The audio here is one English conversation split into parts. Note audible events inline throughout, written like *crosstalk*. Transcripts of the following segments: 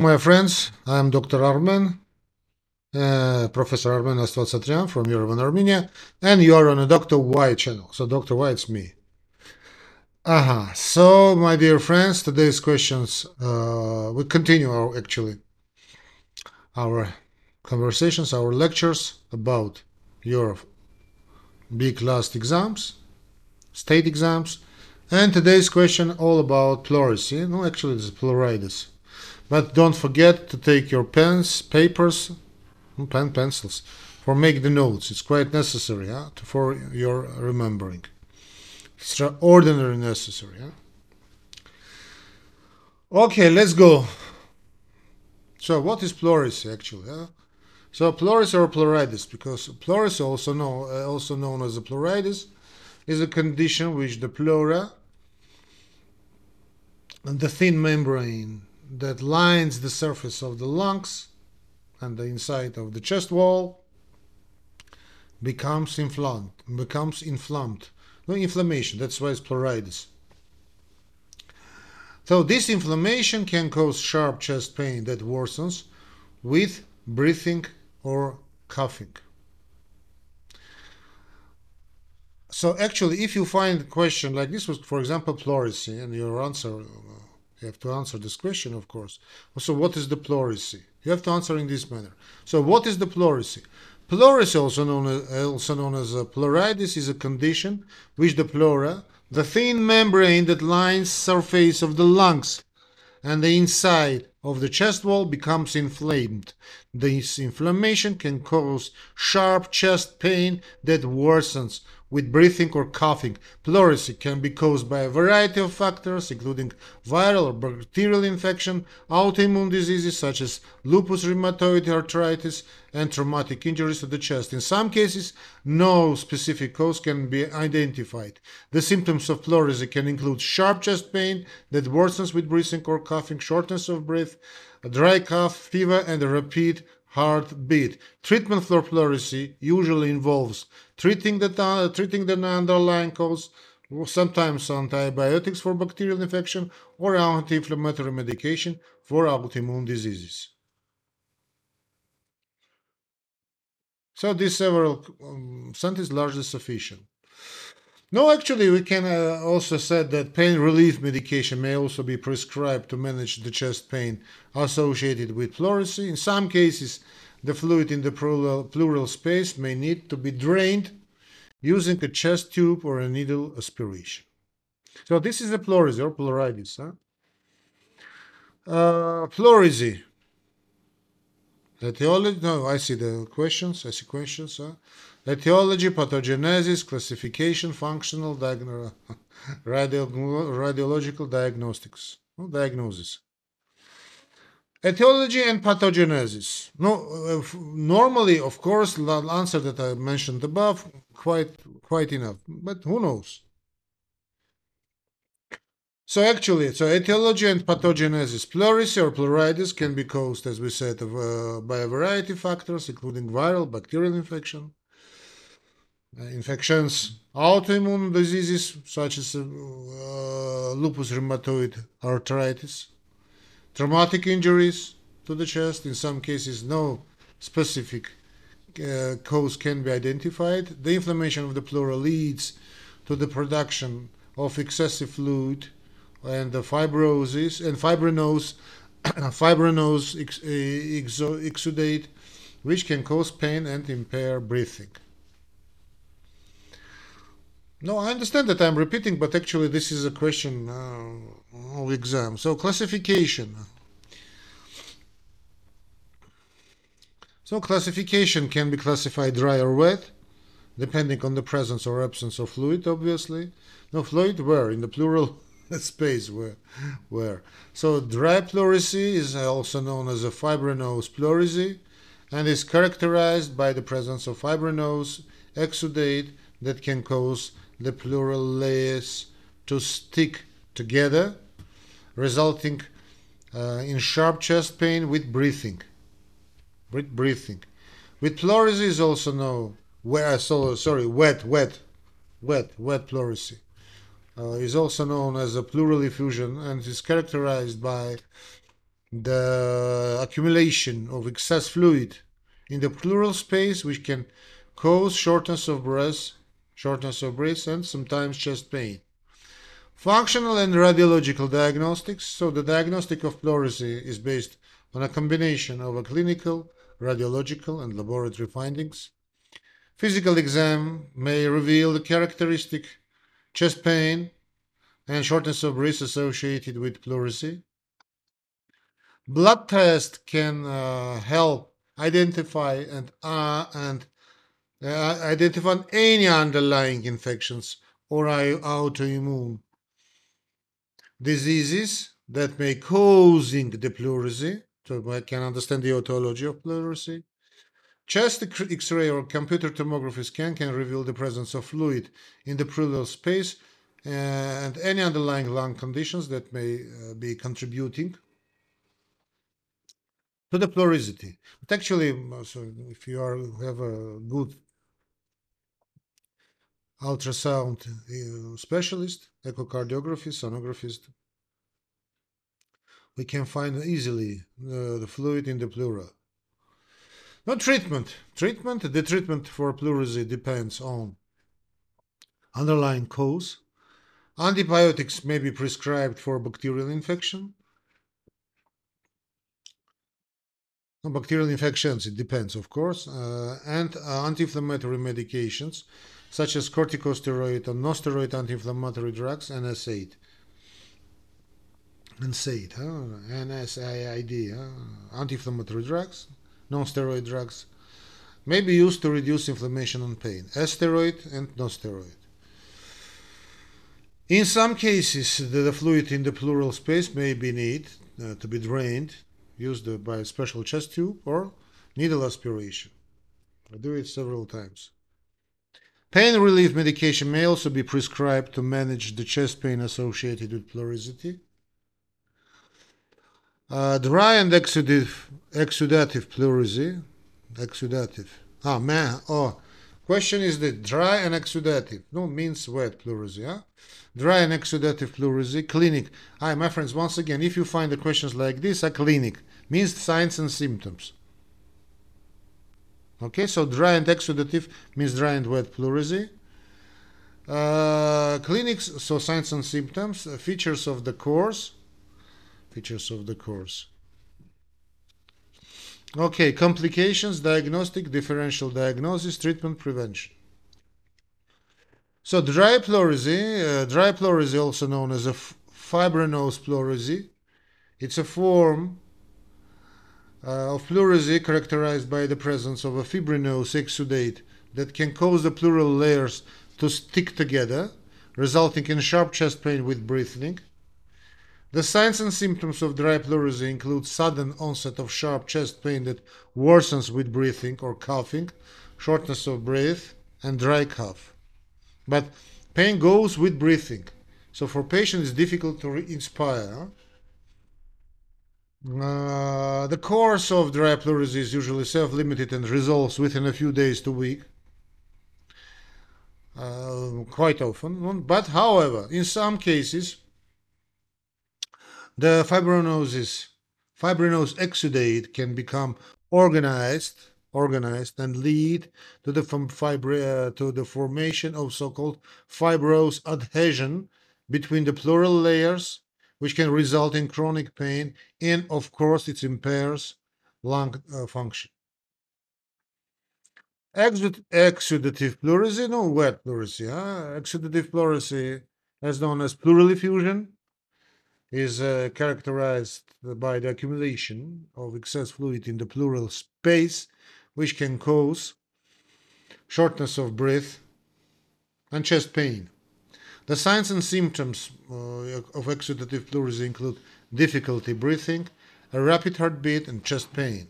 My friends, I'm Dr. Armen, uh, Professor Armen Astvatsatryan from Yerevan, Armenia, and you are on a Dr. Why channel. So Dr. Why, it's me. Aha. So, my dear friends, today's questions, uh, we continue our, actually, our conversations, our lectures about your big last exams, state exams, and today's question all about pleurisy. No, actually, it's pleuritis. But don't forget to take your pens, papers, pen, pencils, for make the notes. It's quite necessary huh, for your remembering. Extraordinary necessary. Huh? Okay, let's go. So, what is pleurisy actually? Huh? So, pleurisy or pleuritis, because pleurisy, also, know, uh, also known as a pleuritis, is a condition which the pleura and the thin membrane that lines the surface of the lungs and the inside of the chest wall becomes inflamed becomes inflamed. No inflammation that's why it's pleuritis. So this inflammation can cause sharp chest pain that worsens with breathing or coughing. So actually if you find a question like this was for example pleurisy and your answer uh, you have to answer this question, of course. So, what is the pleurisy? You have to answer in this manner. So, what is the pleurisy? Pleurisy, also known as, also known as pleuritis, is a condition which the pleura, the thin membrane that lines surface of the lungs and the inside of the chest wall becomes inflamed. This inflammation can cause sharp chest pain that worsens with breathing or coughing. Pleurisy can be caused by a variety of factors, including viral or bacterial infection, autoimmune diseases such as lupus rheumatoid arthritis, and traumatic injuries to the chest. In some cases, no specific cause can be identified. The symptoms of pleurisy can include sharp chest pain that worsens with breathing or coughing, shortness of breath, a dry cough, fever, and a rapid heartbeat. Treatment for pleurisy usually involves treating the, uh, treating the underlying cause, sometimes antibiotics for bacterial infection or anti-inflammatory medication for autoimmune diseases. So these several um, is largely sufficient. No, actually, we can uh, also say that pain relief medication may also be prescribed to manage the chest pain associated with pleurisy. In some cases, the fluid in the pleural, pleural space may need to be drained using a chest tube or a needle aspiration. So this is the pleurisy or pleuritis. Huh? Uh, pleurisy. Etiology, no, I see the questions, I see questions. Huh? Etiology, pathogenesis, classification, functional, *laughs* radio- radiological diagnostics, no, diagnosis. Etiology and pathogenesis. No, uh, normally, of course, the answer that I mentioned above, quite quite enough. But who knows? So actually, so etiology and pathogenesis, pleurisy or pleuritis can be caused, as we said, uh, by a variety of factors, including viral, bacterial infection, infections, autoimmune diseases such as uh, lupus rheumatoid arthritis, traumatic injuries to the chest. In some cases, no specific uh, cause can be identified. The inflammation of the pleura leads to the production of excessive fluid and the fibrosis and fibrinose *coughs* fibrinose ex, exudate which can cause pain and impair breathing. No, I understand that I'm repeating, but actually this is a question uh, of exam. So classification. So classification can be classified dry or wet, depending on the presence or absence of fluid, obviously. No fluid where? In the pleural *laughs* space where where so dry pleurisy is also known as a fibrinose pleurisy and is characterized by the presence of fibrinose exudate that can cause the pleural layers to stick together resulting uh, in sharp chest pain with breathing. With breathing. With pleurisy is also known where so sorry wet wet wet wet pleurisy uh, is also known as a pleural effusion and is characterized by the accumulation of excess fluid in the pleural space, which can cause shortness of breath, shortness of breath, and sometimes chest pain. Functional and radiological diagnostics. So the diagnostic of pleurisy is based on a combination of a clinical, radiological, and laboratory findings. Physical exam may reveal the characteristic chest pain and shortness of breath associated with pleurisy. Blood test can uh, help identify and uh, and uh, identify any underlying infections or autoimmune diseases that may causing the pleurisy. So I can understand the etiology of pleurisy. Chest X-ray or computer tomography scan can reveal the presence of fluid in the pleural space and any underlying lung conditions that may uh, be contributing to the pleurisy. But actually, so if you are have a good ultrasound uh, specialist, echocardiography, sonographist, we can find easily uh, the fluid in the pleura. No treatment. Treatment. The treatment for pleurisy depends on underlying cause. Antibiotics may be prescribed for bacterial infection. bacterial infections, it depends, of course, uh, and uh, anti-inflammatory medications such as corticosteroid and non-steroid anti-inflammatory drugs, NSAID. NSAID, huh? NSAID, huh? anti-inflammatory drugs, non-steroid drugs, may be used to reduce inflammation and pain, steroid and non-steroid. In some cases, the, the, fluid in the pleural space may be need uh, to be drained used by a special chest tube or needle aspiration. I do it several times. Pain relief medication may also be prescribed to manage the chest pain associated with pleurisy. Uh, dry and exudative, exudative pleurisy. Exudative. Ah, man. Oh, question is the dry and exudative. No, means wet pleurisy. Huh? Dry and exudative pleurisy. Clinic. Hi, my friends, once again, if you find the questions like this, a clinic means signs and symptoms. Okay, so dry and exudative means dry and wet pleurisy. Uh, clinics, so signs and symptoms, uh, features of the course, features of the course. Okay, complications, diagnostic, differential diagnosis, treatment, prevention. So dry pleurisy, uh, dry pleurisy also known as a fibrinous pleurisy, it's a form uh, of pleurisy characterized by the presence of a fibrinous exudate that can cause the pleural layers to stick together, resulting in sharp chest pain with breathing. The signs and symptoms of dry pleurisy include sudden onset of sharp chest pain that worsens with breathing or coughing, shortness of breath, and dry cough. But pain goes with breathing, so for patients it's difficult to inspire. Uh, the course of dry pleurisy is usually self-limited and resolves within a few days to week. Uh, quite often. But however, in some cases, the fibrinosis, fibrinous exudate can become organized, organized and lead to the, fibri- uh, to the formation of so-called fibrous adhesion between the pleural layers which can result in chronic pain, and of course, it impairs lung uh, function. Exud exudative pleurisy, no wet pleurisy. Huh? Exudative pleurisy, as known as pleural effusion, is uh, characterized by the accumulation of excess fluid in the pleural space, which can cause shortness of breath and chest pain. The signs and symptoms uh, of exudative pleurisy include difficulty breathing, a rapid heartbeat, and chest pain.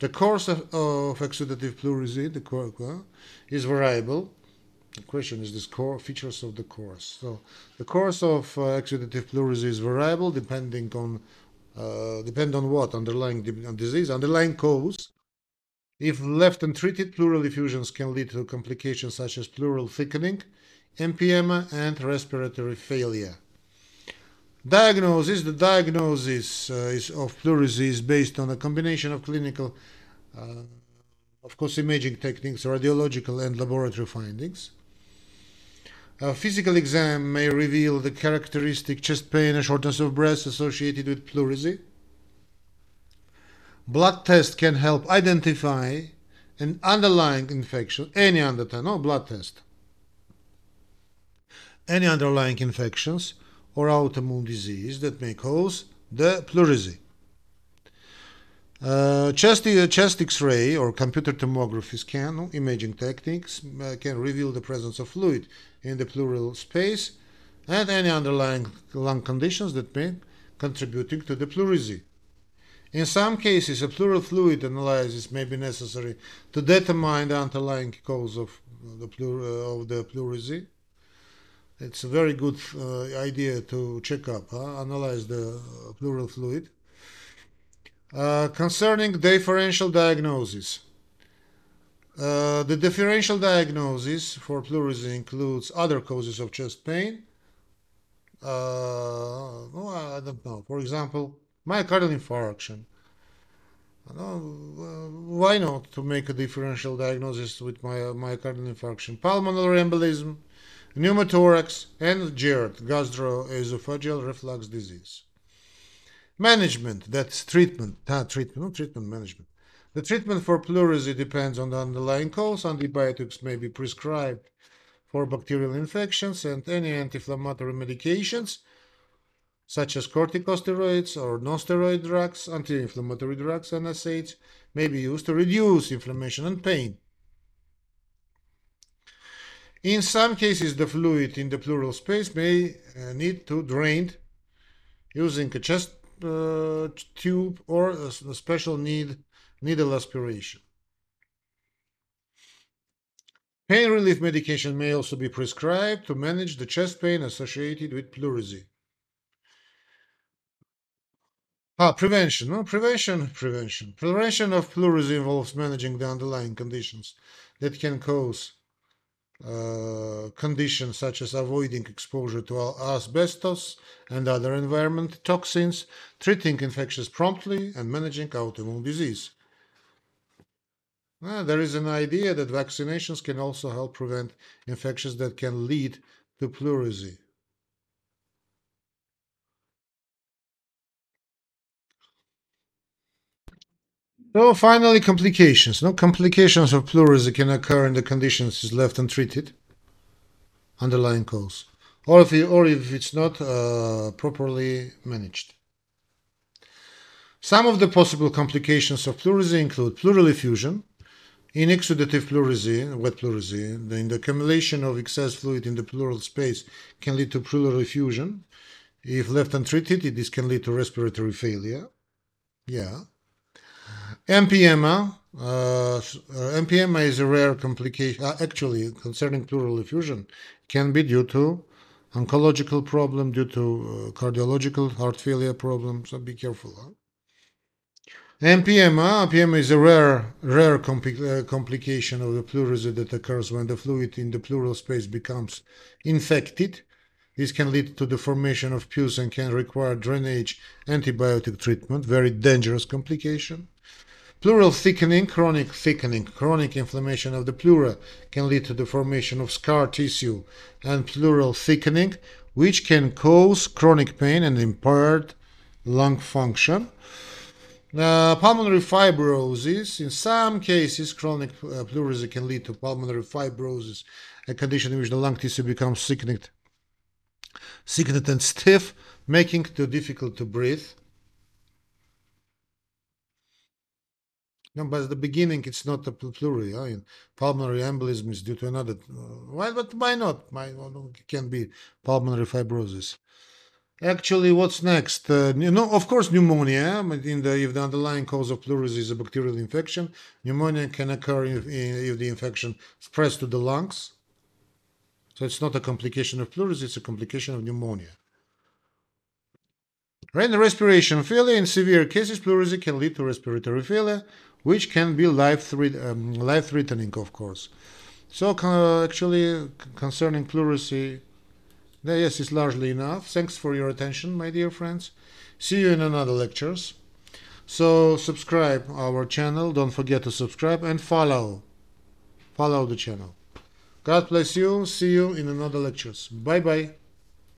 The course of, of exudative pleurisy the is variable. The question is the core features of the course. So the course of uh, exudative pleurisy is variable depending on uh, depend on what underlying disease, underlying cause. If left untreated, pleural effusions can lead to complications such as pleural thickening, emphysema, and respiratory failure. Diagnosis. The diagnosis uh, is of pleurisy is based on a combination of clinical, uh, of course, imaging techniques, radiological and laboratory findings. A physical exam may reveal the characteristic chest pain and shortness of breath associated with pleurisy. Blood test can help identify an underlying infection, any underlying, no blood test, any underlying infections or autoimmune disease that may cause the pleurisy. Uh, chest, uh, chest X-ray or computer tomography scan imaging techniques uh, can reveal the presence of fluid in the pleural space and any underlying lung conditions that may contributing to the pleurisy. In some cases, a pleural fluid analysis may be necessary to determine the underlying cause of the, pleur- uh, of the pleurisy. It's a very good uh, idea to check up, analyze the pleural fluid. Uh, concerning differential diagnosis. Uh, the differential diagnosis for pleurisy includes other causes of chest pain. Uh, oh, I don't know. For example, myocardial infarction. Uh, why not to make a differential diagnosis with my, myocardial infarction? Pulmonary embolism, pneumothorax, and GERD, gastroesophageal reflux disease. Management, that's treatment, ah, treatment, not treatment, management. The treatment for pleurisy depends on the underlying cause. Antibiotics may be prescribed for bacterial infections and any anti-inflammatory medications such as corticosteroids or non-steroid drugs, anti-inflammatory drugs, and NSAIDs, may be used to reduce inflammation and pain. In some cases, the fluid in the pleural space may uh, need to drained using a chest uh, tube or a, a special need needle aspiration. Pain relief medication may also be prescribed to manage the chest pain associated with pleurisy. Ah, prevention. No, prevention, prevention. Prevention of pleurisy involves managing the underlying conditions that can cause uh, conditions such as avoiding exposure to asbestos and other environment toxins, treating infections promptly, and managing autoimmune disease. There is an idea that vaccinations can also help prevent infections that can lead to pleurisy. So finally, complications. No complications of pleurisy can occur in the conditions is left untreated, underlying cause, or if, it, or if it's not uh, properly managed. Some of the possible complications of pleurisy include pleural effusion, in exudative pleurisy, wet pleurisy, the accumulation of excess fluid in the pleural space can lead to pleural effusion. If left untreated, this can lead to respiratory failure. Yeah. Empyema. Uh, empyema is a rare complication. Uh, actually, concerning pleural effusion, can be due to oncological problem, due to uh, cardiological heart failure problem. So be careful. Huh? empyema, empyema is a rare, rare uh, complication of the pleurisy that occurs when the fluid in the pleural space becomes infected. This can lead to the formation of pus and can require drainage antibiotic treatment, very dangerous complication. Pleural thickening, chronic thickening, chronic inflammation of the pleura can lead to the formation of scar tissue and pleural thickening, which can cause chronic pain and impaired lung function. Uh, pulmonary fibrosis. In some cases, chronic uh, pleurisy can lead to pulmonary fibrosis, a condition in which the lung tissue becomes thickened, thickened and stiff, making it difficult to breathe. No, but at the beginning, it's not a pleurisy. Huh? pulmonary embolism is due to another. Uh, why? But why not? Why it can be pulmonary fibrosis. Actually, what's next? Uh, you know, of course, pneumonia. In the, if the underlying cause of pleurisy is a bacterial infection, pneumonia can occur if, if the infection spreads to the lungs. So it's not a complication of pleurisy; it's a complication of pneumonia. The respiration failure in severe cases, pleurisy can lead to respiratory failure, which can be life-threatening, um, life of course. So uh, actually, concerning pleurisy, Yes, it's largely enough. Thanks for your attention, my dear friends. See you in another lectures. So subscribe our channel. Don't forget to subscribe and follow. Follow the channel. God bless you. See you in another lectures. Bye bye.